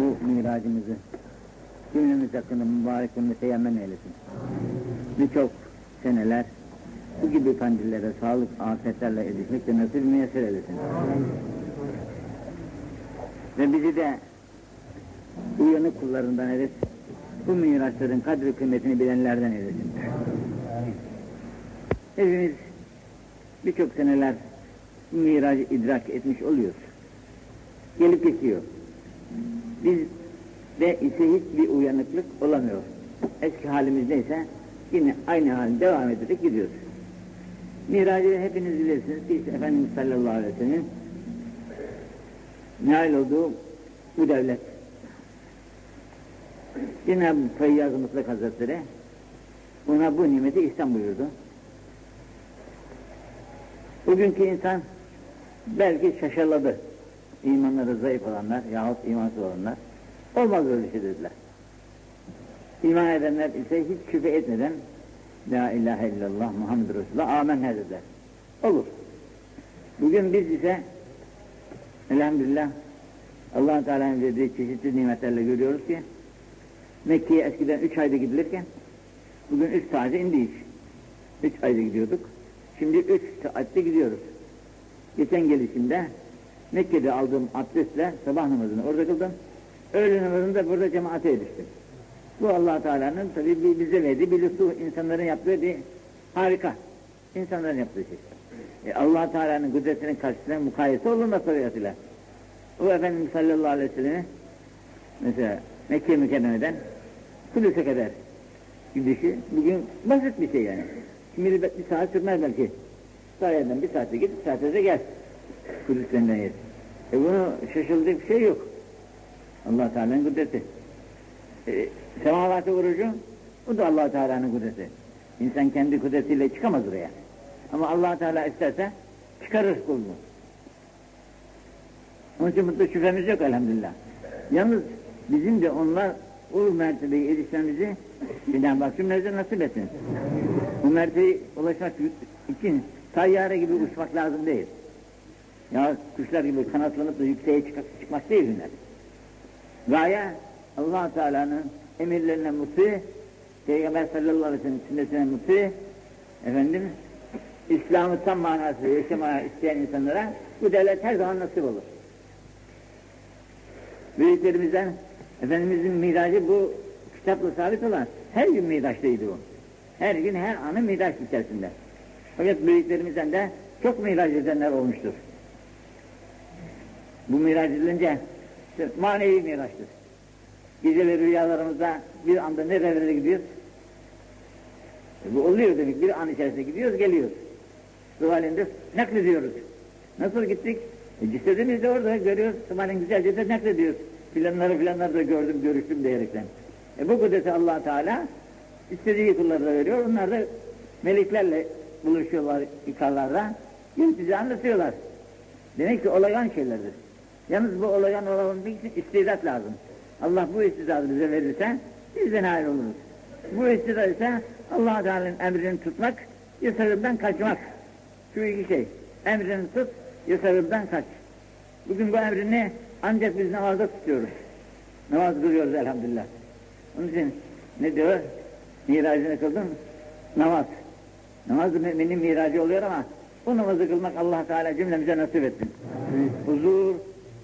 bu miracımızı cümlemiz hakkında mübarek ve müteyemmen eylesin. Birçok seneler bu gibi kandillere sağlık, afetlerle erişmek de nasip müyesser eylesin. Ve bizi de uyanık kullarından evet bu miraçların kadri kıymetini bilenlerden eylesin. Hepimiz birçok seneler bu miracı idrak etmiş oluyoruz. Gelip geçiyor. Biz de ise hiçbir uyanıklık olamıyor. Eski halimiz neyse yine aynı hal devam ederek gidiyoruz. Miracı hepiniz bilirsiniz ki işte Efendimiz sallallahu aleyhi ve sellem nail olduğu bu devlet. Cenab-ı Feyyaz-ı Mutlak Hazretleri ona bu nimeti ihsan buyurdu. Bugünkü insan belki şaşaladı. İmanları zayıf olanlar yahut imansız olanlar. Olmaz öyle şey dediler. İman edenler ise hiç şüphe etmeden La ilahe illallah Muhammed Resulullah amenna dediler. Olur. Bugün biz ise elhamdülillah allah Teala'nın verdiği çeşitli nimetlerle görüyoruz ki Mekke'ye eskiden üç ayda gidilirken bugün üç saatte indi iş. Üç ayda gidiyorduk. Şimdi üç saatte gidiyoruz. Geçen gelişimde Mekke'de aldığım abdestle sabah namazını orada kıldım. Öğle namazını da burada cemaate eriştim. Bu allah Teala'nın tabi bize verdiği bir lütfu, insanların yaptığı bir harika. İnsanların yaptığı şey. E, allah Teala'nın kudretinin karşısına mukayese olunmaz tabiatıyla. O Efendimiz sallallahu aleyhi ve sellem'i mesela Mekke mükerremeden Kudüs'e kadar gidişi bugün basit bir şey yani. Şimdi bir, saat sürmez belki. Sayeden bir saatte git, bir saatte de gel. Kudüs'ten yer. E bunu şaşıldığı bir şey yok. allah Teala'nın kudreti. E, semavatı vurucu, bu da allah Teala'nın kudreti. İnsan kendi kudretiyle çıkamaz buraya. Ama allah Teala isterse çıkarır kulunu. Onun için mutlu şüphemiz yok elhamdülillah. Yalnız bizim de onlar o mertebeye erişmemizi Cenab-ı Hak cümlemize nasip etsin. Bu mertebeye ulaşmak için tayyare gibi uçmak lazım değil. Ya kuşlar gibi kanatlanıp da yükseğe çık çıkmak değil bunlar. Gaye allah Teala'nın emirlerine muti, Peygamber sallallahu aleyhi ve sellem sünnetine muti, efendim, İslam'ı tam manası yaşamaya isteyen insanlara bu devlet her zaman nasip olur. Büyüklerimizden Efendimizin miracı bu kitapla sabit olan her gün miraçtaydı o. Her gün her anı miraç içerisinde. Fakat büyüklerimizden de çok miraç edenler olmuştur. Bu miraç edilince manevi miraçtır. Gece ve rüyalarımızda bir anda nerelere gidiyoruz? E bu oluyor demek. Bir an içerisinde gidiyoruz, geliyoruz. Ruh halinde naklediyoruz. Nasıl gittik? E cesedimiz de orada görüyoruz. Sımanın güzelce de naklediyoruz. Filanları filanları da gördüm, görüştüm diyerekten. E bu kudreti allah Teala istediği kullarına veriyor. Onlar da meleklerle buluşuyorlar ikarlarda. Yönetici anlatıyorlar. Demek ki olayan şeylerdir. Yalnız bu olayan olabilmek için istidat lazım. Allah bu istidadı bize verirse biz de nail oluruz. Bu istidat ise allah Teala'nın emrini tutmak, yasarımdan kaçmak. Şu iki şey. Emrini tut, yasarımdan kaç. Bugün bu emrini ancak biz namazda tutuyoruz. Namaz kılıyoruz elhamdülillah. Onun için ne diyor? Miracını kıldın mı? Namaz. Namaz müminin miracı oluyor ama bu namazı kılmak Allah Teala cümlemize nasip etsin. Huzur,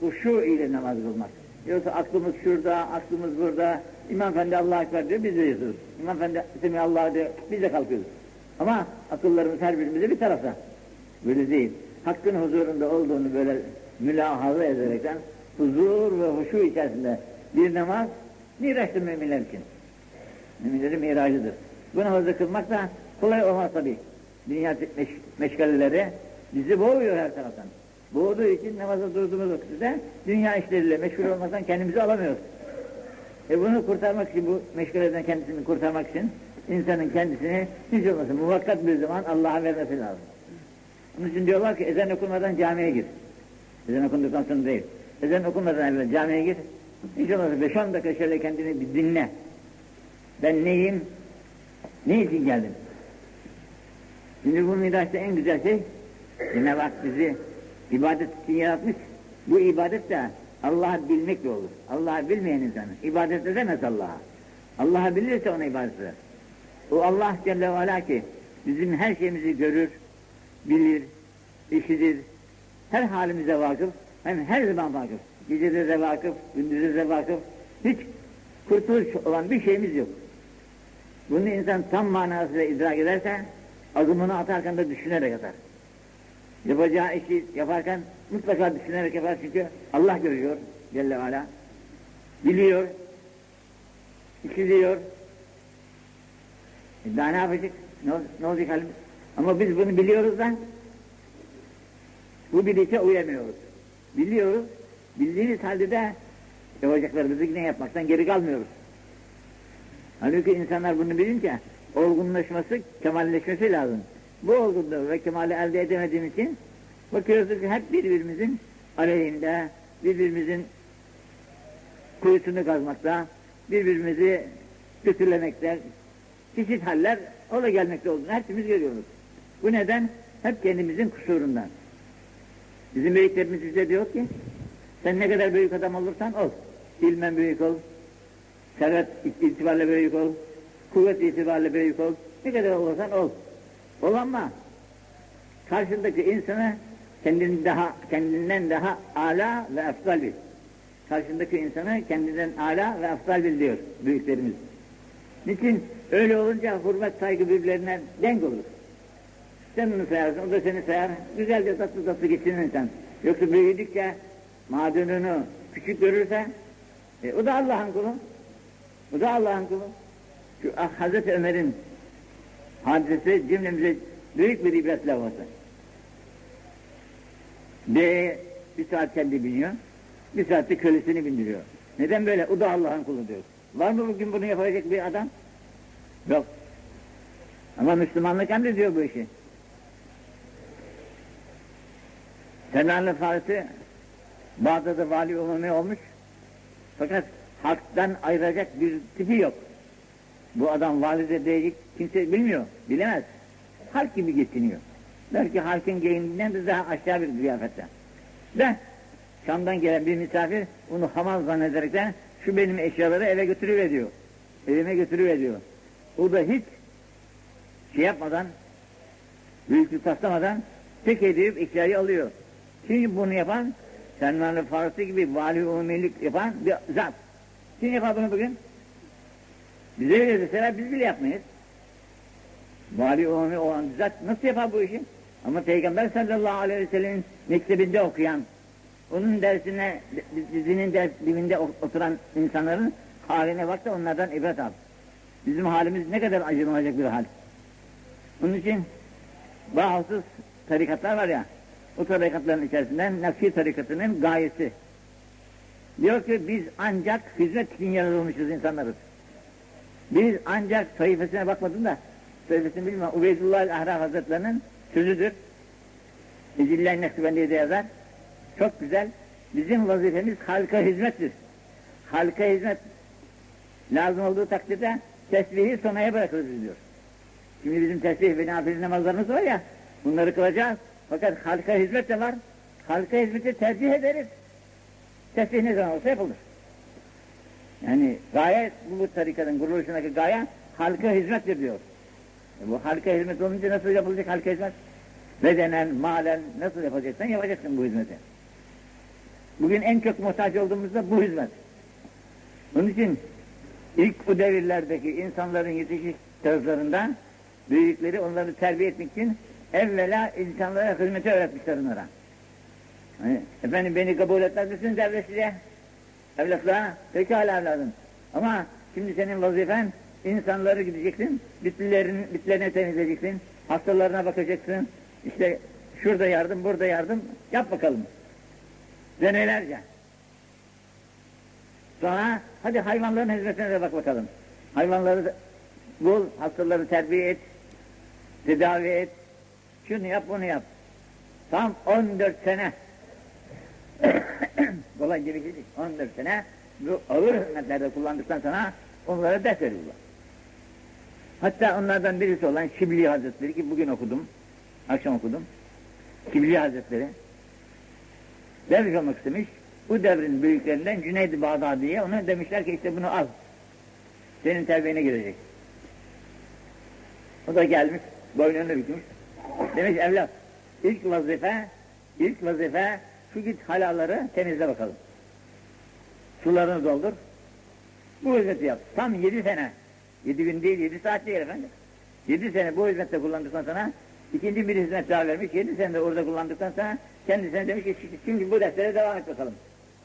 huşu ile namaz kılmak. Yoksa aklımız şurada, aklımız burada. İmam Efendi Allah Ekber diyor, biz de yazıyoruz. İmam Efendi Semi Allah diyor, biz de kalkıyoruz. Ama akıllarımız her birimize bir tarafta. Böyle değil. Hakkın huzurunda olduğunu böyle mülahaza ederekten huzur ve huşu içerisinde bir namaz miraçtır müminler için. Müminlerin miracıdır. Bu namazı kılmak da kolay olmaz tabi. Dünya meş meşgaleleri bizi boğuyor her taraftan. Boğduğu için namaza durduğumuz vakitte dünya işleriyle meşgul olmaktan kendimizi alamıyoruz. E bunu kurtarmak için, bu meşgaleden kendisini kurtarmak için insanın kendisini hiç olmasın muvakkat bir zaman Allah'a vermesi lazım. Onun için diyorlar ki ezan okunmadan camiye gir. Ezan okunduktan sonra değil. Ezan okunmadan evvel camiye gir. Hiç olmazsa beş on dakika şöyle kendini bir dinle. Ben neyim? Ne için geldim? Şimdi bu miraçta en güzel şey Cenab-ı Hak bizi ibadet için yaratmış. Bu ibadet de Allah'ı bilmekle olur. Allah'ı bilmeyen insanın ibadet edemez Allah'a. Allah'ı bilirse ona ibadet eder. O Allah Celle ve Ala ki bizim her şeyimizi görür, bilir, işidir, her halimize vakıf, hem her zaman vakıf. Gecede de vakıf, gündüzde de vakıf. Hiç kurtuluş olan bir şeyimiz yok. Bunu insan tam manasıyla idrak ederse adımını atarken de düşünerek atar. Yapacağı işi yaparken mutlaka düşünerek yapar çünkü Allah görüyor Celle ve Ala. Biliyor, işiliyor. E daha ne yapacak? Ne, ne olacak halimiz? Ama biz bunu biliyoruz da bu bilinçe uyamıyoruz. Biliyoruz, bildiğimiz halde de yapacaklarımızı yine yapmaktan geri kalmıyoruz. Halbuki insanlar bunu bilince olgunlaşması, kemalleşmesi lazım. Bu olgunluğu ve kemali elde edemediğimiz için bakıyoruz ki hep birbirimizin aleyhinde, birbirimizin kuyusunu kazmakta, birbirimizi kötülemekte, çeşit haller ola gelmekte olduğunu hepimiz görüyoruz. Bu neden? Hep kendimizin kusurundan. Bizim büyüklerimiz bize diyor ki, sen ne kadar büyük adam olursan ol. İlmen büyük ol, servet itibariyle büyük ol, kuvvet itibariyle büyük ol, ne kadar olursan ol. Ol ama karşındaki insana kendinden daha, kendinden daha ala ve eftal bil. Karşındaki insana kendinden ala ve eftal bil diyor büyüklerimiz. Niçin? Öyle olunca hürmet saygı birbirlerine denk olur. Sen onu sayarsın, o da seni sayar. Güzelce tatlı tatlı geçsin insan. Yoksa büyüdükçe madununu küçük görürse e, o da Allah'ın kulu. O da Allah'ın kulu. Şu ah, Hazreti Ömer'in hadisesi cümlemize büyük bir ibret lavası. Bir, bir saat kendi biniyor, bir saatte kölesini bindiriyor. Neden böyle? O da Allah'ın kulu diyor. Var mı bugün bunu yapacak bir adam? Yok. Ama Müslümanlık emrediyor bu işi. Selman Farisi Bağdat'ta vali umumi olmuş. Fakat halktan ayıracak bir tipi yok. Bu adam valide diyecek kimse bilmiyor, bilemez. Halk gibi geçiniyor. Belki halkın giyiminden de daha aşağı bir kıyafette. De Şam'dan gelen bir misafir onu hamal zannederek de şu benim eşyaları eve götürüveriyor. Evime götürüveriyor. O da hiç şey yapmadan, büyüklük taslamadan tek edip eşyayı alıyor. Kim bunu yapan? Selman-ı Farsi gibi vali umumilik yapan bir zat. Kim yapar bunu bugün? Bize öyle deseler biz bile yapmayız. Vali umumi olan zat nasıl yapar bu işi? Ama Peygamber sallallahu aleyhi ve sellem'in mektebinde okuyan, onun dersine, dizinin ders, dibinde oturan insanların haline bak da onlardan ibret al. Bizim halimiz ne kadar acınılacak bir hal. Onun için bazı tarikatlar var ya, o tarikatların içerisinden Nakşi tarikatının gayesi. Diyor ki biz ancak hizmet için yaratılmışız insanlarız. Biz ancak sayfasına bakmadım da, sayfasını bilmem, Ubeydullah Ahra Hazretlerinin sözüdür. İzillah Nekşibendi'ye de yazar. Çok güzel. Bizim vazifemiz halka hizmettir. Halka hizmet lazım olduğu takdirde tesbihi sonaya bırakırız diyor. Şimdi bizim tesbih ve nafile namazlarımız var ya, bunları kılacağız. Fakat halka hizmet de var. Halka hizmeti tercih ederiz. Tesbih ne zaman olsa yapılır. Yani gaye, bu tarikatın kuruluşundaki gaye halka hizmettir diyor. E bu halka hizmet olunca nasıl yapılacak halka hizmet? Bedenen, malen nasıl yapacaksan yapacaksın bu hizmeti. Bugün en çok muhtaç olduğumuzda bu hizmet. Onun için ilk bu devirlerdeki insanların yetişiş taraflarında büyükleri onları terbiye etmek için evvela insanlara hizmeti öğretmişler onlara. Hani, efendim beni kabul etmez misin devlet Evlatlığa, pekala evladım. Ama şimdi senin vazifen insanları gideceksin, bitlerin, bitlerine temizleyeceksin, hastalarına bakacaksın, işte şurada yardım, burada yardım, yap bakalım. Senelerce. Sonra hadi hayvanların hizmetine de bak bakalım. Hayvanları bul, hastaları terbiye et, tedavi et, şunu yap, bunu yap. Tam 14 sene. Kolay gibi değil. 14 sene bu ağır hizmetlerde kullandıktan sonra onlara ders veriyorlar. Hatta onlardan birisi olan Şibli Hazretleri ki bugün okudum, akşam okudum. Şibli Hazretleri derviş olmak istemiş. Bu devrin büyüklerinden Cüneyd-i Bağdadi'ye ona demişler ki işte bunu al. Senin terbiyene girecek. O da gelmiş, boynunu bükmüş. Demiş evlat, ilk vazife, ilk vazife şu git halaları temizle bakalım. Sularını doldur. Bu hizmeti yap. Tam yedi sene. Yedi gün değil, yedi saat değil efendim. Yedi sene bu hizmette kullandıktan sonra ikinci bir hizmet daha vermiş. Yedi sene de orada kullandıktan sonra kendisine demiş ki şimdi bu derslere devam et bakalım.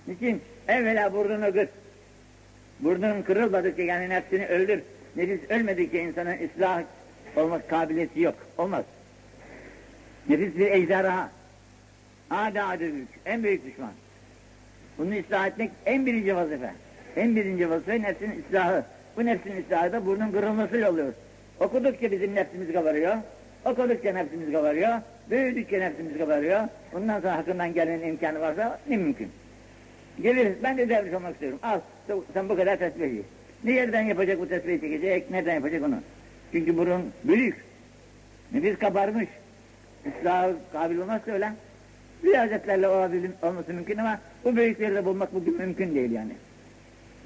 Niçin? Evvela burnunu kır. Burnun kırılmadıkça yani nefsini öldür. Nefis ölmedikçe insanın ıslah olmak kabiliyeti yok. Olmaz. Nefis bir ejderha. Adi büyük. En büyük düşman. Bunu ıslah etmek en birinci vazife. En birinci vazife nefsin ıslahı. Bu nefsin ıslahı da burnun kırılmasıyla oluyor. Okudukça bizim nefsimiz kabarıyor. Okudukça nefsimiz kabarıyor. Büyüdükçe nefsimiz kabarıyor. Bundan sonra hakkından gelmenin imkanı varsa ne mümkün. Geliriz, ben de derviş olmak istiyorum. Al, sen bu kadar tesbih Ne yerden yapacak bu tesbihi çekecek, nereden yapacak onu? Çünkü burun büyük. Nefis kabarmış. İslah kabil olmazsa öyle. Riyazetlerle olabilir, olması mümkün ama bu büyükleri de bulmak bugün mümkün değil yani.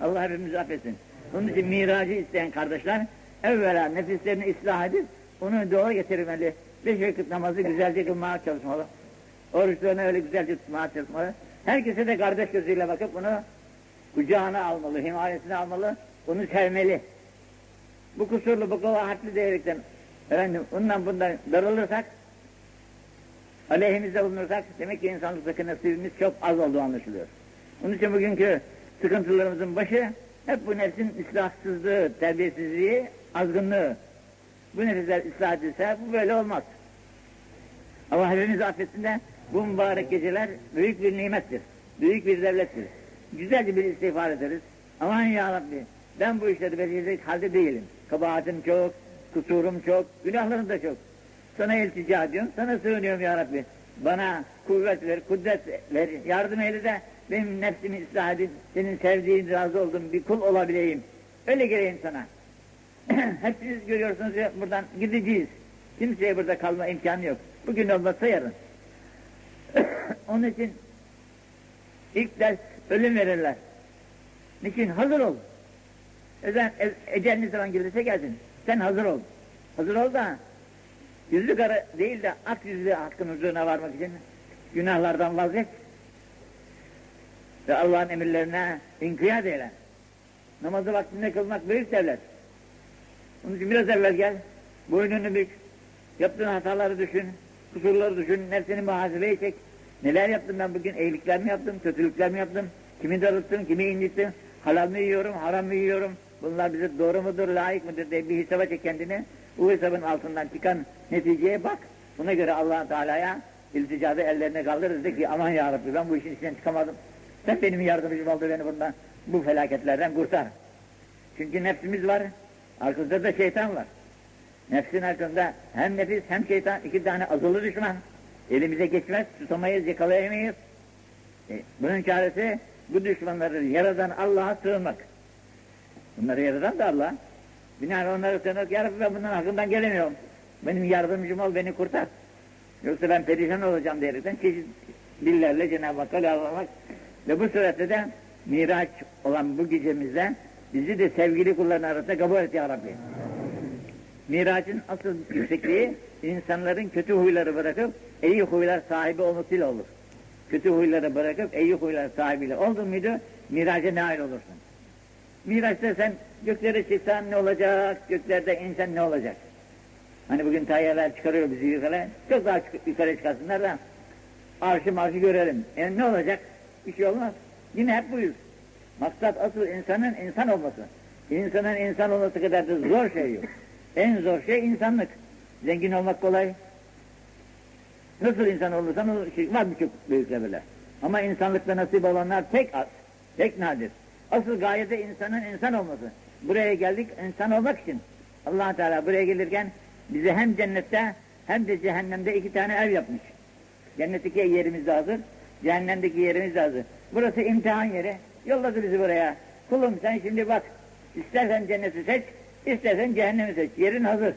Allah hepimizi affetsin. Onun için miracı isteyen kardeşler evvela nefislerini ıslah edip onu doğru getirmeli. Beş vakit namazı güzelce kılmaya çalışmalı. Oruçlarını öyle güzelce tutmaya çalışmalı. Herkese de kardeş gözüyle bakıp bunu kucağına almalı, himayesine almalı, onu sevmeli. Bu kusurlu, bu kabahatli diyerekten efendim ondan bundan darılırsak, aleyhimizde bulunursak demek ki insanlıktaki nasibimiz çok az olduğu anlaşılıyor. Onun için bugünkü sıkıntılarımızın başı hep bu nefsin islahsızlığı, terbiyesizliği, azgınlığı. Bu nefisler ıslah edilse bu böyle olmaz. Allah hepimizi affetsin de bu mübarek geceler büyük bir nimettir. Büyük bir devlettir. Güzelce bir istiğfar ederiz. Aman ya Rabbi ben bu işleri becerecek halde değilim. Kabahatim çok, kusurum çok, günahlarım da çok. Sana iltica ediyorum, sana sığınıyorum ya Rabbi. Bana kuvvet ver, kudret ver, yardım eyle de benim nefsimi ıslah edip senin sevdiğin, razı olduğun bir kul olabileyim. Öyle geleyim sana. Hepiniz görüyorsunuz ya buradan gideceğiz. Kimseye burada kalma imkanı yok. Bugün olmazsa yarın. Onun için ilk ders ölüm verirler. Niçin? Hazır ol. Ezen, e, ecel ne zaman gelirse gelsin. Sen hazır ol. Hazır ol da yüzlü kara değil de ak yüzlü hakkın huzuruna varmak için günahlardan vazgeç. Ve Allah'ın emirlerine inkiyat eyle. Namazı vaktinde kılmak büyük devlet. Onun için biraz evvel gel. Boynunu bük. Yaptığın hataları düşün. Kusurları düşün. Nefsini muhasebeye çek. Neler yaptım ben bugün? Eğilikler mi yaptım? Kötülükler mi yaptım? Kimi darılttım? Kimi incittim? Halal mı yiyorum? Haram mı yiyorum? Bunlar bize doğru mudur? Layık mıdır? diye bir hesaba çek kendini. Bu hesabın altından çıkan neticeye bak. Buna göre allah Teala'ya ilticada ellerine kaldırır. De ki aman ya Rabbi ben bu işin içinden çıkamadım. Sen benim yardımcım oldu beni bundan. Bu felaketlerden kurtar. Çünkü nefsimiz var. Arkasında da şeytan var. Nefsin hakkında hem nefis hem şeytan iki tane azılı düşman. Elimize geçmez, tutamayız, yakalayamayız. E, bunun çaresi bu düşmanları yaradan Allah'a sığınmak. Bunları yaradan da Allah. Binaen onları sığınmak, ya Rabbi ben bundan hakkından gelemiyorum. Benim yardımcım ol, beni kurtar. Yoksa ben perişan olacağım diyerekten çeşit dillerle Cenab-ı Hakk'a yalvarmak. Ve bu surette de Miraç olan bu gecemizde bizi de sevgili kulların arasında kabul et ya Rabbi. Miracın asıl yüksekliği insanların kötü huyları bırakıp iyi huylar sahibi olmasıyla olur. Kötü huyları bırakıp iyi huylar sahibiyle oldun muydu miraca nail olursun. Miraçta sen göklere çıksan ne olacak, göklerde insan ne olacak? Hani bugün tayyalar çıkarıyor bizi yukarı, çok daha yukarı çıkarsınlar da arşı marşı görelim. E ne olacak? Bir şey olmaz. Yine hep buyuz. Maksat asıl insanın insan olması. İnsanın insan olması kadar da zor şey yok. En zor şey insanlık. Zengin olmak kolay. Nasıl insan olursan o şey var birçok büyük böyle. Ama insanlıkta nasip olanlar pek az, pek nadir. Asıl gayede insanın insan olması. Buraya geldik insan olmak için. allah Teala buraya gelirken bize hem cennette hem de cehennemde iki tane ev yapmış. Cennetteki yerimiz de hazır, cehennemdeki yerimiz hazır. Burası imtihan yeri. Yolladı bizi buraya. Kulum sen şimdi bak, istersen cenneti seç, istersen cehennemi seç. Yerin hazır.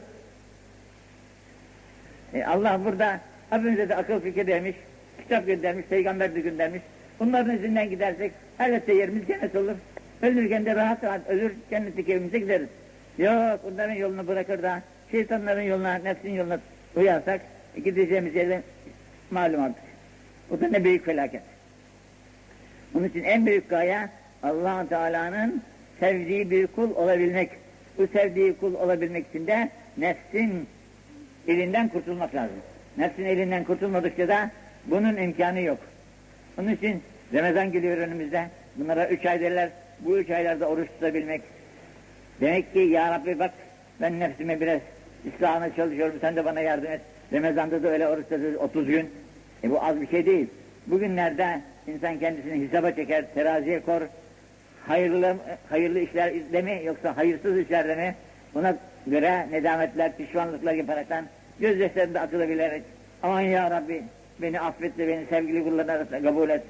E Allah burada hepimize de akıl fikir vermiş, kitap göndermiş, peygamber de göndermiş. Bunların izinden gidersek elbette yerimiz cennet olur. Ölürken de rahat rahat ölür cennetlik evimize gideriz. Yok bunların yolunu bırakır da şeytanların yoluna, nefsin yoluna uyarsak gideceğimiz yerden malum artık. Bu da ne büyük felaket. Onun için en büyük gaye allah Teala'nın sevdiği bir kul olabilmek. Bu sevdiği kul olabilmek için de nefsin elinden kurtulmak lazım. Nefsin elinden kurtulmadıkça da bunun imkanı yok. Onun için Ramazan geliyor önümüzde. Bunlara üç ay derler. Bu üç aylarda oruç tutabilmek. Demek ki Ya Rabbi bak ben nefsime biraz ıslahına çalışıyorum. Sen de bana yardım et. Ramazan'da da öyle oruç tutuyoruz 30 gün. E bu az bir şey değil. Bugünlerde insan kendisini hesaba çeker, teraziye kor. Hayırlı, hayırlı işler mi yoksa hayırsız işlerde mi? Buna göre nedametler, pişmanlıklar yaparaktan gözyaşlarında akılabilerek aman ya Rabbi beni affet de beni sevgili kulların arasında kabul et.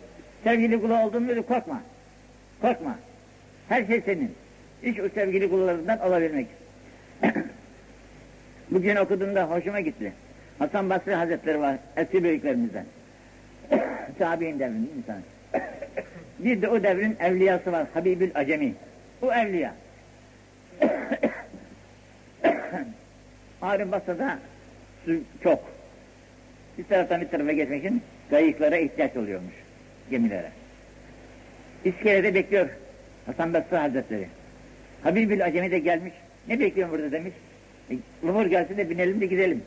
Sevgili kulu olduğun müdür korkma. Korkma. Her şey senin. İş o sevgili kullarından olabilmek. Bugün okuduğumda hoşuma gitti. Hasan Basri Hazretleri var eski büyüklerimizden. Tabi'in devrinin insan. Bir de o devrin evliyası var Habibül Acemi. O evliya. Ağrı Basra'da su çok. Bir taraftan bir tarafa geçmek için kayıklara ihtiyaç oluyormuş. Gemilere. İskele'de bekliyor Hasan Basri Hazretleri. Habibül Acemi de gelmiş. Ne bekliyorsun burada demiş. E, Lumur gelsin de binelim de gidelim.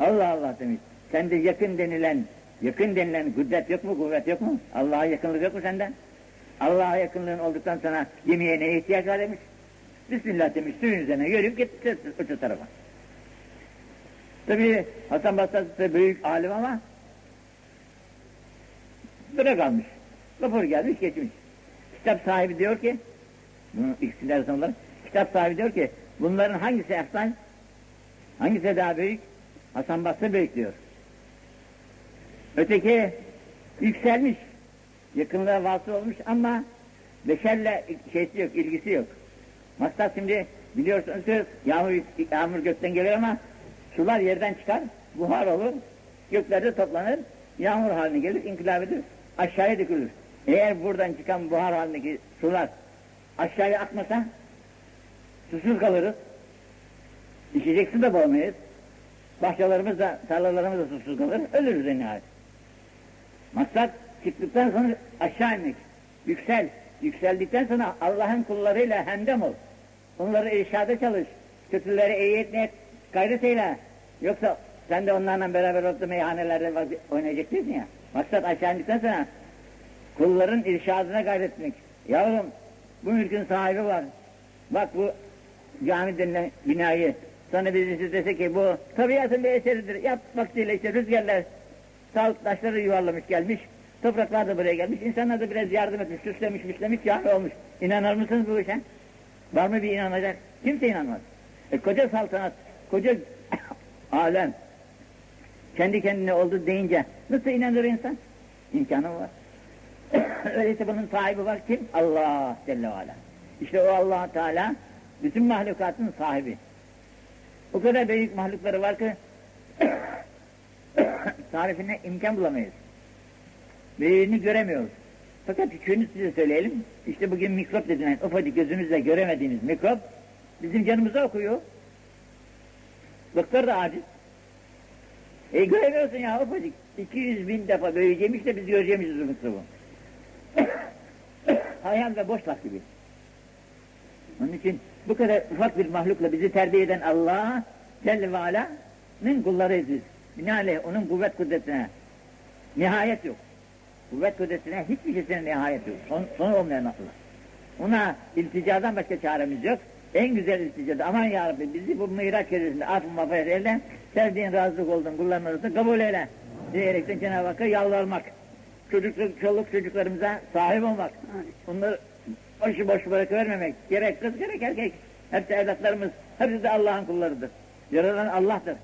Allah Allah demiş. Sende yakın denilen, yakın denilen kudret yok mu, kuvvet yok mu? Allah'a yakınlık yok mu sende? Allah'a yakınlığın olduktan sonra gemiye neye ihtiyaç var demiş. Bismillah demiş, suyun üzerine yürüyüp gitti öte tarafa. Tabi Hasan Basri büyük alim ama bırak kalmış. Vapur gelmiş geçmiş. Kitap sahibi diyor ki, bunu ikisinden arasında kitap sahibi diyor ki, bunların hangisi efsane, hangisi daha büyük? Hasan Basri büyük diyor. Öteki yükselmiş, yakınlığa vasıl olmuş ama beşerle şeysi yok, ilgisi yok. Maksat şimdi biliyorsunuz yağmur, yağmur gökten geliyor ama sular yerden çıkar, buhar olur, göklerde toplanır, yağmur haline gelir, inkılap edilir, aşağıya dökülür. Eğer buradan çıkan buhar halindeki sular aşağıya akmasa susuz kalırız. İçecek su da bulamayız. Bahçelerimiz de, tarlalarımız da susuz kalır, ölürüz en nihayet. Maksat çıktıktan sonra aşağı inmek, yüksel. Yükseldikten sonra Allah'ın kullarıyla hemdem ol. Onları irşada çalış. Kötüleri iyi etmeye gayret eyle. Yoksa sen de onlarla beraber olup meyhanelerde oynayacak ya. Maksat aşağı indikten sonra kulların irşadına gayret etmek. Yavrum bu mülkün sahibi var. Bak bu cami denilen binayı Sonra birisi dese ki bu tabiatın bir eseridir. Yap vaktiyle işte rüzgarlar sağlık taşları yuvarlamış gelmiş. Topraklar da buraya gelmiş. İnsanlar da biraz yardım etmiş, süslemiş, müslemiş, cami olmuş. İnanır mısınız bu işe? Var mı bir inanacak? Kimse inanmaz. E, koca saltanat, koca alem kendi kendine oldu deyince nasıl inanır insan? İmkanı var. Öyleyse bunun sahibi var kim? Allah Celle ve. İşte o allah Teala bütün mahlukatın sahibi. O kadar büyük mahlukları var ki tarifine imkan bulamayız. Büyüğünü göremiyoruz. Fakat küçüğünü size söyleyelim. İşte bugün mikrop dediğiniz ufacık gözümüzle göremediğimiz mikrop bizim canımıza okuyor. Doktor da aciz. E göremiyorsun ya ufacık. 200 bin defa büyüyeceğimiş de biz göreceğimiz bu mikrobu. Hayal ve boş laf gibi. Onun için bu kadar ufak bir mahlukla bizi terbiye eden Allah Celle ve Ala'nın kullarıyız biz. Binaenaleyh onun kuvvet kudretine nihayet yok. Kuvvet kudretine hiçbir şeysine nihayet yok. Son, sonu olmayan Allah. Ona ilticadan başka çaremiz yok. En güzel ilticada aman ya Rabbi bizi bu mihraç gecesinde affı mağfiret eyle, sevdiğin razılık olduğun kulların arasında kabul eyle diyerekten Cenab-ı Hakk'a yalvarmak. Çocuk, çoluk çocuklarımıza sahip olmak. Onları boşu boş bırakıvermemek. Gerek kız gerek erkek. Hepsi evlatlarımız. Hepsi de Allah'ın kullarıdır. Yaradan Allah'tır.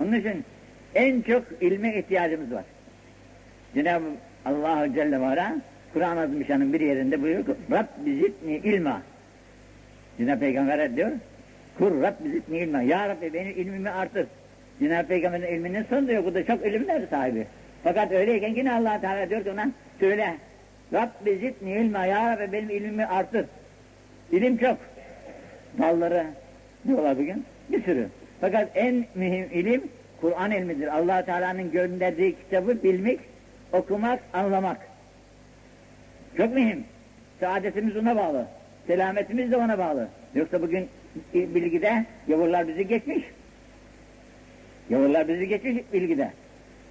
Onun için en çok ilme ihtiyacımız var. Cenab-ı Allah Celle ve Kur'an-ı Azimüşşan'ın bir yerinde buyuruyor ki Rabbi zidni ilma. Cenab-ı Peygamber diyor Kur Rabbi zidni ilma. Ya Rabbi benim ilmimi artır. Cenab-ı Peygamber'in ilminin sonu da yok. O da çok ilimler sahibi. Fakat öyleyken yine allah Teala diyor ki ona söyle. Rabbi zidni ilme ya Rabbi benim ilmimi artır. İlim çok. Dalları diyorlar bugün. Bir sürü. Fakat en mühim ilim Kur'an ilmidir. allah Teala'nın gönderdiği kitabı bilmek, okumak, anlamak. Çok mühim. Saadetimiz ona bağlı. Selametimiz de ona bağlı. Yoksa bugün bilgide yavurlar bizi geçmiş. Yavurlar bizi geçmiş bilgide.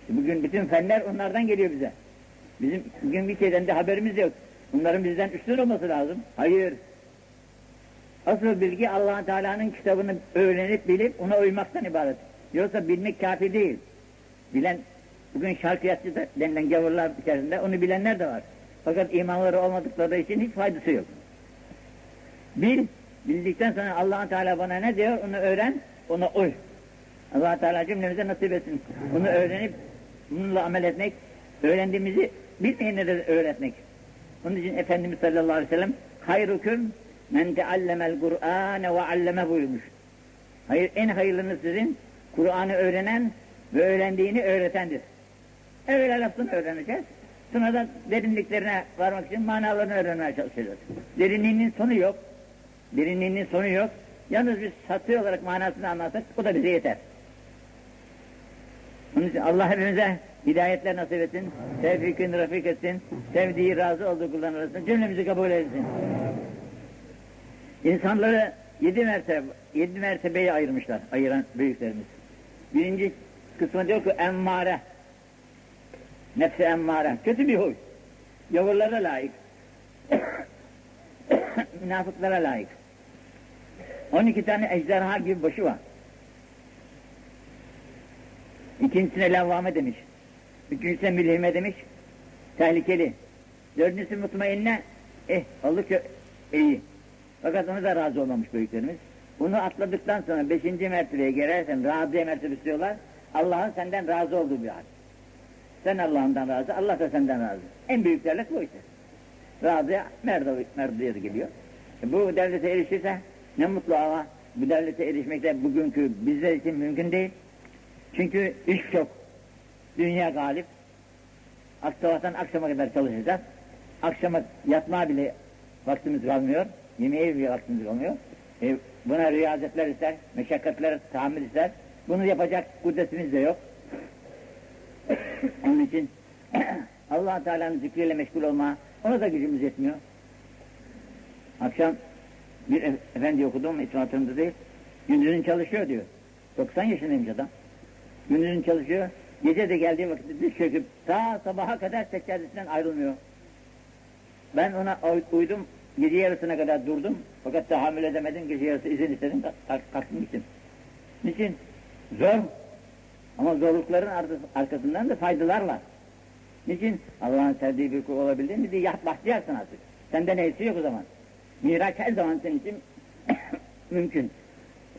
Bugün bütün fenler onlardan geliyor bize. Bizim bugün bir şeyden de haberimiz yok. Bunların bizden üstün olması lazım. Hayır. Asıl bilgi allah Teala'nın kitabını öğrenip bilip ona uymaktan ibaret. Yoksa bilmek kafi değil. Bilen, bugün şarkiyatçı denilen gavurlar içerisinde onu bilenler de var. Fakat imanları olmadıkları için hiç faydası yok. Bil, bildikten sonra allah Teala bana ne diyor onu öğren, ona uy. allah Teala cümlemize nasip etsin. Bunu öğrenip bununla amel etmek, öğrendiğimizi bilmeyenlere öğretmek. Onun için Efendimiz sallallahu aleyhi ve sellem hayrukum men teallemel Kur'ane ve alleme buyurmuş. Hayır, en hayırlınız sizin Kur'an'ı öğrenen ve öğrendiğini öğretendir. Evvela lafını öğreneceğiz. Sonra da derinliklerine varmak için manalarını öğrenmeye çalışacağız. Derinliğinin sonu yok. Derinliğinin sonu yok. Yalnız biz satı olarak manasını anlatsak o da bize yeter. Onun için Allah hepimize hidayetler nasip etsin, tevfikini rafik etsin, sevdiği, razı olduğu kulların arasında cümlemizi kabul etsin. İnsanları yedi mertebe, yedi mertebeye ayırmışlar, ayıran büyüklerimiz. Birinci kısmı diyor ki emmare, nefsi emmare, kötü bir huy, yavurlara layık, münafıklara layık. 12 tane ejderha gibi başı var. İkincisine levvame demiş. Üçüncüsüne mülhime demiş. Tehlikeli. Dördüncüsü mutmainne. Eh oldukça iyi. Fakat onu da razı olmamış büyüklerimiz. Bunu atladıktan sonra beşinci mertebeye girersen razıya mertebesi diyorlar. Allah'ın senden razı olduğu bir hal. Sen Allah'ından razı, Allah da senden razı. En büyük devlet bu işte. Razıya merdiye geliyor. E bu devlete erişirse ne mutlu ama bu devlete erişmek de bugünkü bizler için mümkün değil. Çünkü iş çok. Dünya galip. Sabahtan akşama kadar çalışacağız. Akşama yatma bile vaktimiz kalmıyor. Yemeğe bile vaktimiz kalmıyor. E, buna riyazetler ister, meşakkatler tahammül ister. Bunu yapacak kudretimiz de yok. Onun için allah Teala'nın zikriyle meşgul olma, ona da gücümüz yetmiyor. Akşam bir efendi okudum, hiç hatırımda değil. Gündüzün çalışıyor diyor. 90 yaşındaymış adam. Gündüzün çalışıyor. Gece de geldiği vakit diz çöküp ta sabaha kadar seccadesinden ayrılmıyor. Ben ona uydum, gece yarısına kadar durdum. Fakat tahammül edemedim, gece yarısı izin istedim, kalktım gittim. Niçin? Zor. Ama zorlukların arkasından da faydalar var. Niçin? Allah'ın sevdiği bir kul olabildiğin mi diye yat başlayacaksın artık. Sende neyse yok o zaman. Miraç her zaman senin için mümkün.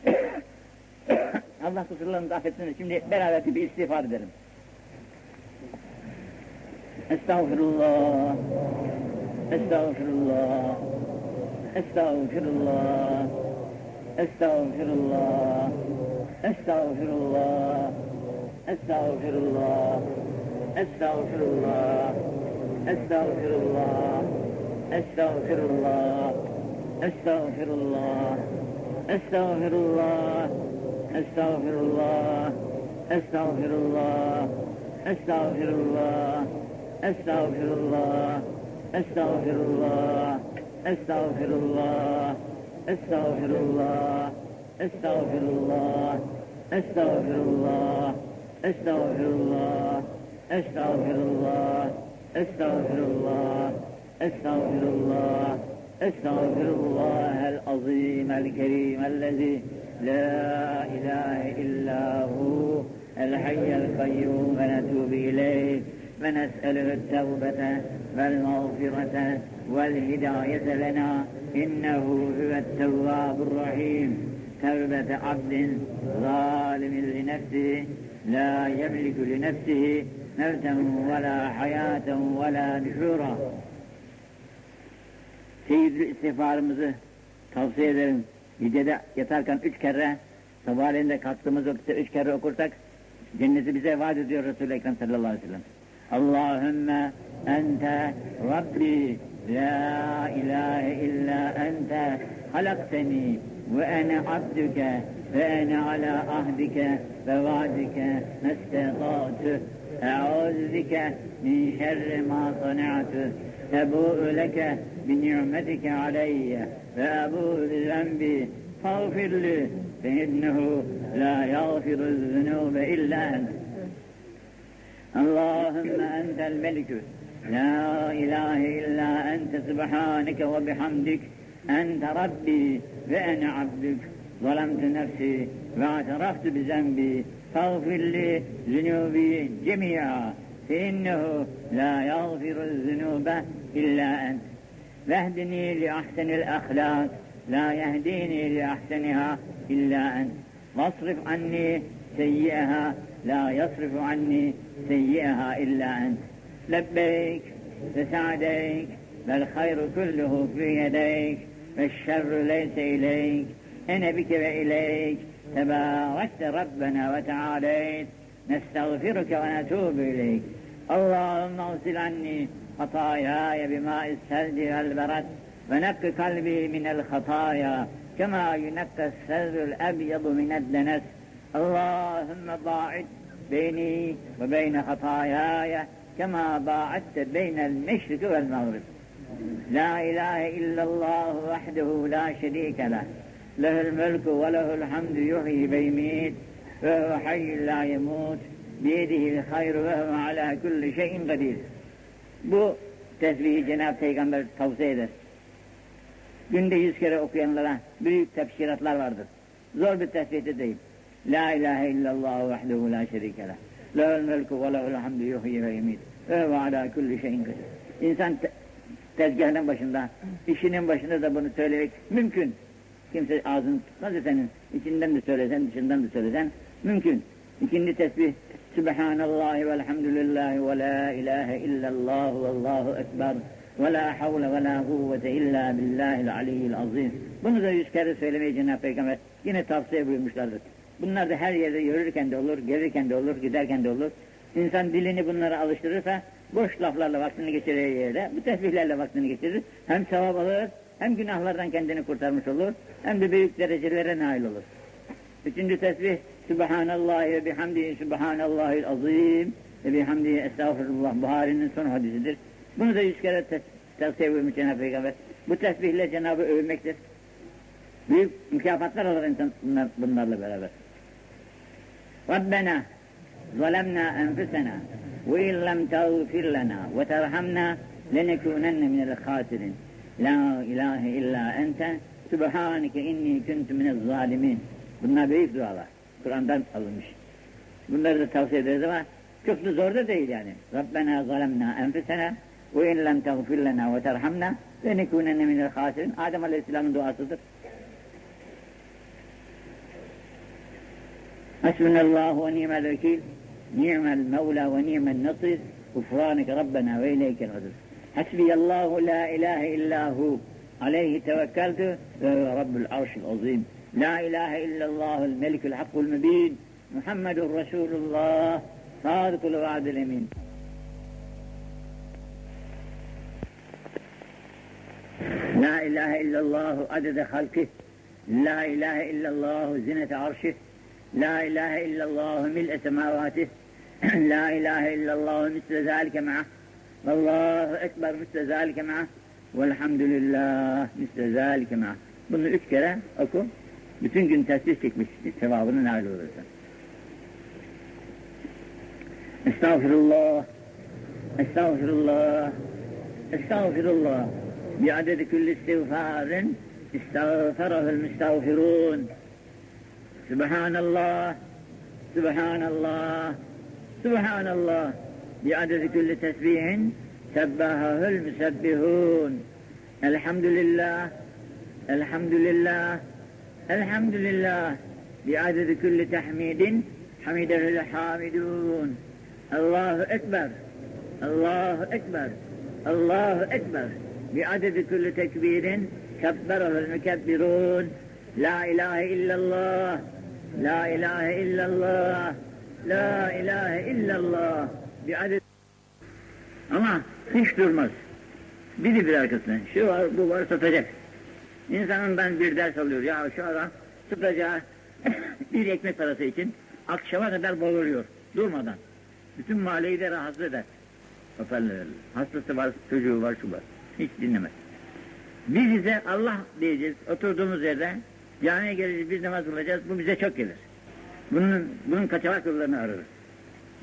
Allah kusurlarını affetsin. Şimdi beraber bir istiğfar edelim. Estağfirullah. Estağfirullah. Estağfirullah. Estağfirullah. Estağfirullah. Estağfirullah. Estağfirullah. Estağfirullah. Estağfirullah. Estağfirullah. Estağfirullah. Estağfirullah. Estağfirullah. Estağfirullah. Estağfirullah. Estağfirullah. Estağfirullah. Estağfirullah. Estağfirullah. Estağfirullah. Estağfirullah. Estağfirullah. Estağfirullah. Estağfirullah. Estağfirullah el azim el kerim ellezî لا إله إلا هو الحي القيوم فنتوب إليه. ونسأله التوبة والمغفرة والهداية لنا. إنه هو التواب الرحيم. توبة عبد ظالم لنفسه لا يملك لنفسه موتا ولا حياة ولا نشورا. سيد الاستفار مزه ederim. Gecede yatarken üç kere, sabahleyin de kalktığımız vakitte üç kere okursak cenneti bize vaat ediyor Resul-i Ekrem sallallahu aleyhi ve sellem. Allahümme ente Rabbi la ilahe illa ente halakteni ve ene abdüke ve ene ala ahdike ve vaadike mestetatu e'ûzu min şerri ma sana'tu. Ebu'u leke bi ni'metike aleyye. وأبوء بذنبي فاغفر لي فإنه لا يغفر الذنوب إلا أنت. اللهم أنت الملك لا إله إلا أنت سبحانك وبحمدك أنت ربي وأنا عبدك. ظلمت نفسي واعترفت بذنبي فاغفر لي ذنوبي جميعا فإنه لا يغفر الذنوب إلا أنت. واهدني لأحسن الأخلاق لا يهديني لأحسنها إلا أنت. واصرف عني سيئها لا يصرف عني سيئها إلا أنت. لبيك وسعديك والخير كله في يديك والشر ليس إليك. أنا بك وإليك تباركت ربنا وتعاليت نستغفرك ونتوب إليك. اللهم اغسل عني خطاياي بماء الثلج والبرد ونق قلبي من الخطايا كما ينقى الثلج الأبيض من الدنس. اللهم باعد بيني وبين خطاياي كما باعدت بين المشرق والمغرب. لا إله إلا الله وحده لا شريك له. له الملك وله الحمد يحيي ويميت وهو حي لا يموت. بيده الخير وهو على كل şeyin kadir. Bu tesbihi Cenab-ı Peygamber tavsiye eder. Günde yüz kere okuyanlara büyük tefsiratlar vardır. Zor bir tesbih de değil. La ilahe illallah vahdehu la şerike leh. Lehul melku ve lehul hamdu yuhyi ve yemit. Ve ala kulli şeyin kadir. İnsan te tezgahının başında, işinin başında da bunu söylemek mümkün. Kimse ağzını tutmaz senin. İçinden de söylesen, dışından da söylesen mümkün. İkinci tesbih Subhanallahi velhamdülillahi ve la ilahe illallah ve allahu ekber ve la havle ve la kuvvete illa billahil aliyyil azim. Bunu da yüz kere söylemeyi Cenab-ı Peygamber yine tavsiye buyurmuşlardır. Bunlar da her yerde yürürken de olur, gelirken de olur, giderken de olur. İnsan dilini bunlara alıştırırsa boş laflarla vaktini geçirir yerde, bu tesbihlerle vaktini geçirir. Hem sevap alır, hem günahlardan kendini kurtarmış olur, hem de büyük derecelere nail olur. Üçüncü tesbih, Sübhanallah ve bihamdihi Sübhanallahil azim ve bihamdihi estağfirullah Buhari'nin son hadisidir. Bunu da yüz kere tavsiye buyurmuş Cenab-ı Peygamber. Bu tesbihle Cenab-ı övmektir. Büyük mükafatlar alır insan bunlar, bunlarla beraber. Rabbena zalemna enfusena ve illem tağfir lena ve terhamna lenekunenne minel khasirin. La ilahe illa ente Subhaneke inni kuntu minel zalimin. Bunlar büyük dualar. Kur'an'dan alınmış. Bunları da tavsiye ederiz ama çok da zor da değil yani. Rabbena zalemna enfusena ve in lem tagfir lena ve terhamna ve nekunenne minel hasirin. Adem Aleyhisselam'ın duasıdır. Hasbunallahu ve ni'mel vekil. Ni'mel mevla ve ni'mel nasir. Gufranike Rabbena ve ileykel adr. Hasbiyallahu la ilahe illahu. Aleyhi tevekkeltü ve Rabbul arşil azim. لا إله إلا الله الملك الحق المبين محمد رسول الله صادق الوعد الأمين. لا إله إلا الله عدد خلقه. لا إله إلا الله زنة عرشه. لا إله إلا الله ملء سماواته. لا إله إلا الله مثل ذلك معه. والله أكبر مثل ذلك معه. والحمد لله مثل ذلك معه. bunu üç oku Bütün gün tersiz çekmiş sevabının nail olursun. Estağfirullah, estağfirullah, estağfirullah. بعدد كل استغفار استغفره المستغفرون سبحان الله سبحان الله سبحان الله بعدد كل تسبيح سبحه المسبحون الحمد لله الحمد لله Elhamdülillah biadedi külli tehmidin hamidehül hamidun. Allahu Ekber. Allahu Ekber. Allahu Ekber. Biadedi külli tekbirin kebberehül mükebbirun. La ilahe illallah. La ilahe illallah. La ilahe illallah. bi Biadedi ama hiç durmaz. Biri bir arkasından şu var bu var satacak. İnsanından bir ders alıyor. Ya şu adam tutacağı bir ekmek parası için akşama kadar boğuluyor. Durmadan. Bütün mahalleyi de rahatsız eder. Hoparlör. Hastası var, çocuğu var, şu var. Hiç dinlemez. Biz ise Allah diyeceğiz. Oturduğumuz yerde camiye geleceğiz, biz namaz kılacağız. Bu bize çok gelir. Bunun, bunun kaçamak yollarını ararız.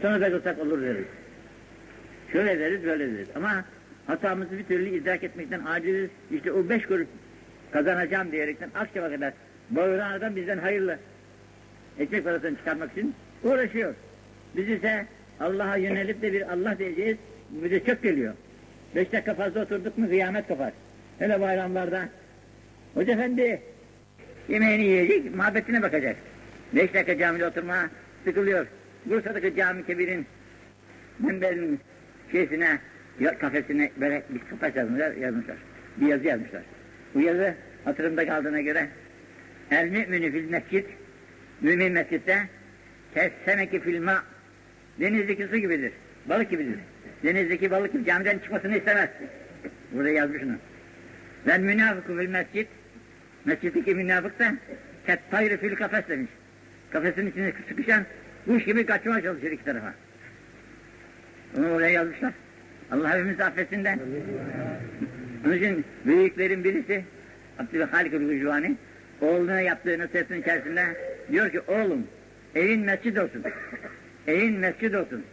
Sonra da kılsak olur deriz. Şöyle deriz, böyle deriz. Ama hatamızı bir türlü idrak etmekten aciziz. İşte o beş kuruş kazanacağım diyerekten akşama kadar bağıran adam bizden hayırlı. Ekmek parasını çıkarmak için uğraşıyor. Biz ise Allah'a yönelip de bir Allah diyeceğiz. Bize çok geliyor. Beş dakika fazla oturduk mu kıyamet kopar. Hele bayramlarda. Hoca efendi yemeğini yiyecek, muhabbetine bakacak. Beş dakika camide oturma sıkılıyor. Bursa'daki cami kebirin menberin şeysine, kafesine böyle bir kapaç yazmışlar, yazmışlar. Bir yazı yazmışlar. Bu yazı hatırımda kaldığına göre El mü'minü fil mescid Mümin mescitte Kesseneki fil ma Denizdeki su gibidir. Balık gibidir. Denizdeki balık gibi camiden çıkmasını istemez. Burada yazmış şunu. Vel münafıkü fil mescid Mescitteki münafık da Kettayri fil kafes demiş. Kafesin içine sıkışan kuş gibi kaçmaya çalışır iki tarafa. Onu oraya yazmışlar. Allah hepimizi affetsin de. Onun için büyüklerin birisi Abdülhalik Ülgücüvani oğluna yaptığı nasihatin içerisinde diyor ki oğlum evin mescid olsun. Evin mescid olsun.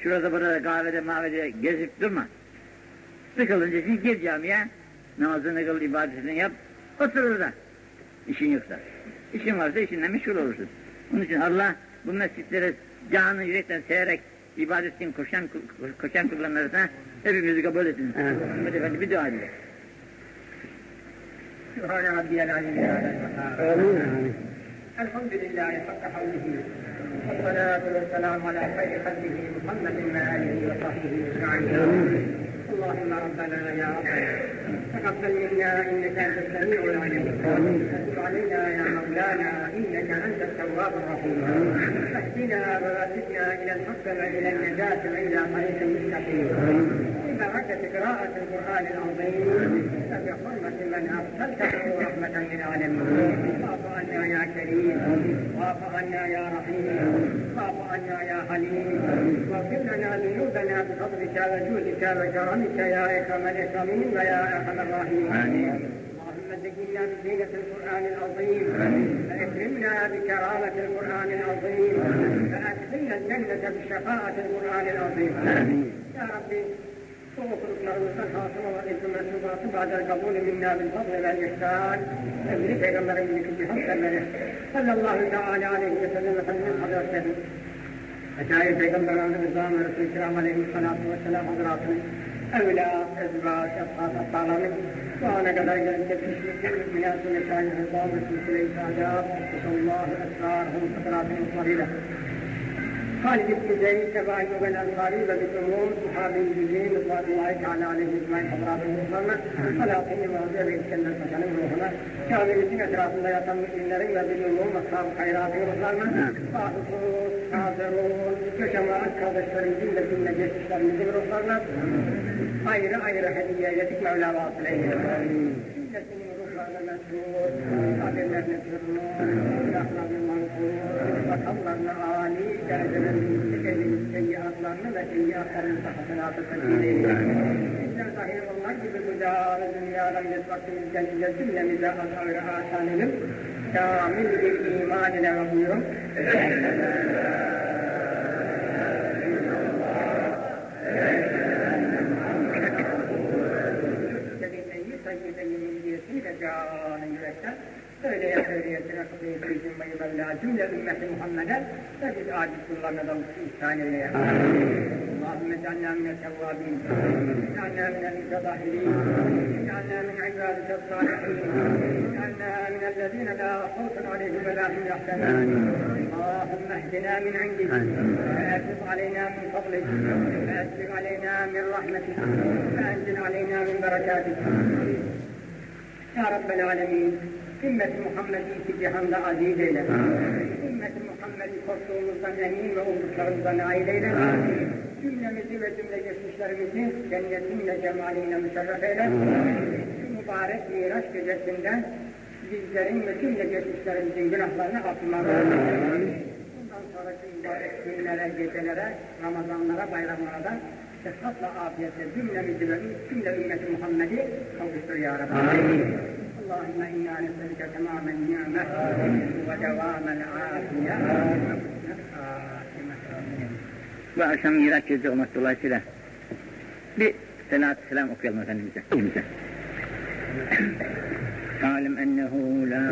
Şurada burada kahvede mahvede gezip durma. Sıkılınca şimdi gir camiye namazını kıl, ibadetini yap, otur orada. İşin yoksa. İşin varsa işinle meşgul olursun. Onun için Allah bu mescitlere canı yürekten severek ibadet için koşan, koşan kullanırsa hepimizi kabul etsin. Evet. Hadi efendi bir dua edelim. سبحان ربي العلي الأعلى آمين الحمد لله حق حمده والصلاة والسلام على خير خلقه محمد وآله وصحبه أجمعين اللهم ربنا يا ربنا تقبل منا إنك أنت السميع العليم. وتب علينا يا مولانا إنك أنت التواب الرحيم. أهدنا ووفقنا إلى الحق والى النجاة والى طريق مستقيم. ببركة قراءة القرآن العظيم وبحرمة من أرسلته رحمة للعالمين. عنا يا كريم. واعف عنا يا رحيم. واعف عنا يا حليم. واغفر لنا ذنوبنا بفضلك وجودك وكرمك يا أكرم الأكرمين ويا أرحم الراحمين. اللهم زينا بزينة القرآن العظيم. فأكرمنا بكرامة القرآن العظيم. فأدخلنا الجنة بشفاعة القرآن العظيم. يا ربي وخلق معروفا واصل وعليكم محسوبات بعد القبول منا بالفضل والاحسان ابن بين مريم كل حسن صلى الله تعالى عليه وسلم وسلم على وسلم اچائے پیغمبران نظام رسول کرام علیہ السلام وسلم حضرات میں اولیاء ازواج اصحاب اطالہ میں وانا قدر جن کے تشریف من یاسم شاہد حضام رسول اللہ اسرارهم فترات مصرلہ Halid İbni Zeyn, Sebaid ve Ensari ve bütün Rum, sahabeyi yüzeyin, Rıdvanullahi Teala aleyhi ecmaîn hazratı muhtarına, salatını vaziye ve İskender Paşa'nın ruhuna, Kabe'nin etrafında yatan müminlerin ve bütün Rum ashab-ı hayratı ruhlarına, Fahusuz, Hazirun, yaşamayan kardeşlerimizin ve cümle geçmişlerimizin ruhlarına, ayrı ayrı hediye yedik Mevla vasıl eylesin ruhlarına mesrur, kabirlerine sürur, silahlarını mansur, vatanlarına âli, derecelerin yüksek elinin seyyiatlarını ve seyyiatlarını hasenatı tekil eylesin. Bizler zahir onlar gibi dâr dünyada yetvaktimiz gelince cümlemize azâr-ı asanelim, kamil bir iman ile buyurun. Canı yürekten söyleye söyleyesine kıdıyı cümleyi Mevla cümle ümmeti Muhammed'e ve biz aciz kullarına da ihsan eyleye. اللهم اجعلنا من التوابين. اجعلنا من المتطهرين. اجعلنا من عبادك الصالحين. اجعلنا من الذين لا خوف عليهم ولا هم يحزنون. اللهم اهدنا من عندك. واسبغ علينا من فضلك. واسبغ علينا من رحمتك. وانزل علينا من بركاتك. Ya Rabbel Alemin, ümmet-i Muhammed'i iki cihanda aziz eyle. Ümmet-i Muhammed'i korktuğumuzdan emin ve olduklarımızdan aile eyle. Cümlemizi ve cümle geçmişlerimizi cennetinle, cemalinle müşerref eyle. Şu mübarek Miraç gecesinde bizlerin ve cümle geçmişlerimizin günahlarını affımlarına Bundan sonraki mübarek günlere, gecelere, Ramazanlara, bayramlara da استشهد عافية الجملة من جميع كل أمة محمدية أو يا رب العالمين. اللهم إنا نسألك تمام النعمة ودوام العافية. وأشم يركز رحمة الله سلام بصلاة سلام أكيد مثلا تعلم أنه لا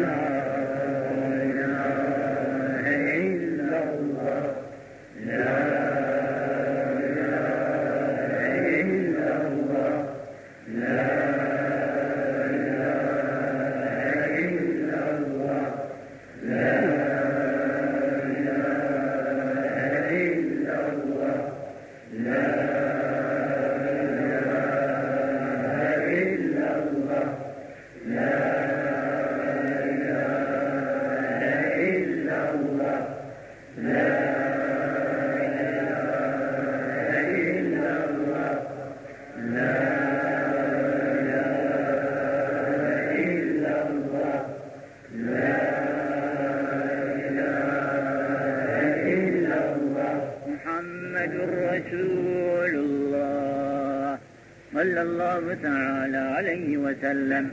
الله تعالى عليه وسلم.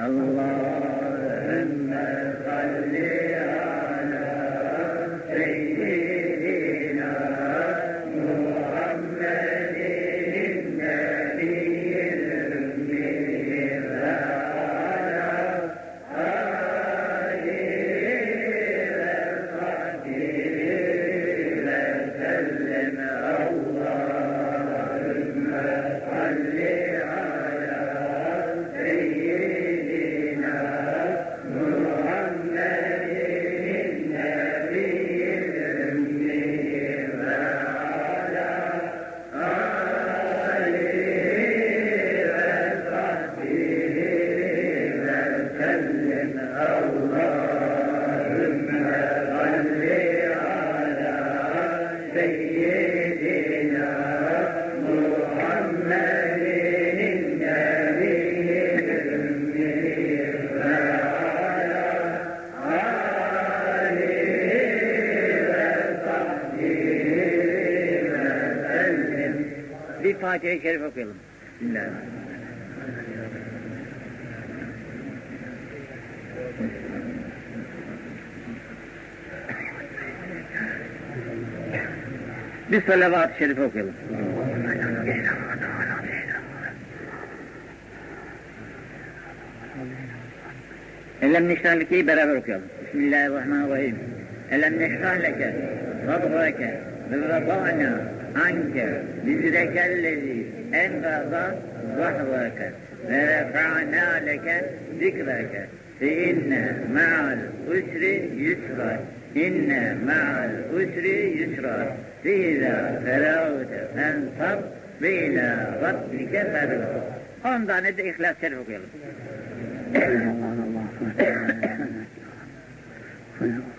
اللهم Bir Fatiha-i Şerif okuyalım. Bismillahirrahmanirrahim. Bir salavat-ı şerif okuyalım. Elem neşrah leke'yi beraber okuyalım. Bismillahirrahmanirrahim. Elem neşrah leke, sadrake, ve vada'na anke, bizrekellezi engaza zahrake, ve refa'na leke zikreke, fe inne ma'al usri yusra, inne ma'al usri yusra, fe izâ ferâvte fensab, ve ilâ rabbike ferû. On tane de İhlas-ı Şerif okuyalım. Bir Fatiha-i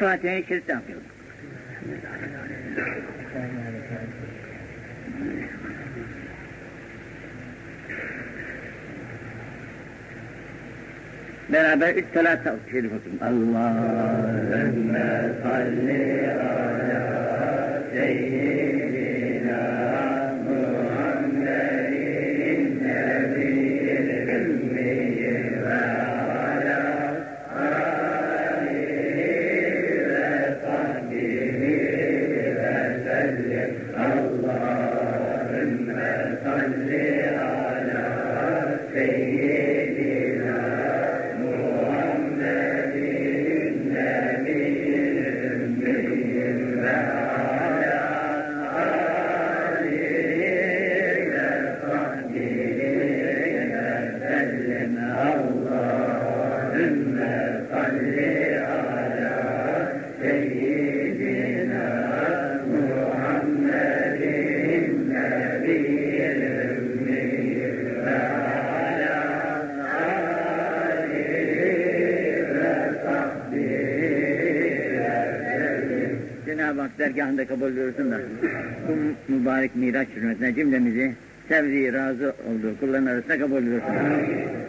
Şerif de okuyalım. Beraber üç salat şerif okuyalım. Allahümme Dergahında kabul buyursun da bu mübarek miraç hürmetine cümlemizi sevdiği, razı olduğu kulların arasında kabul buyursun.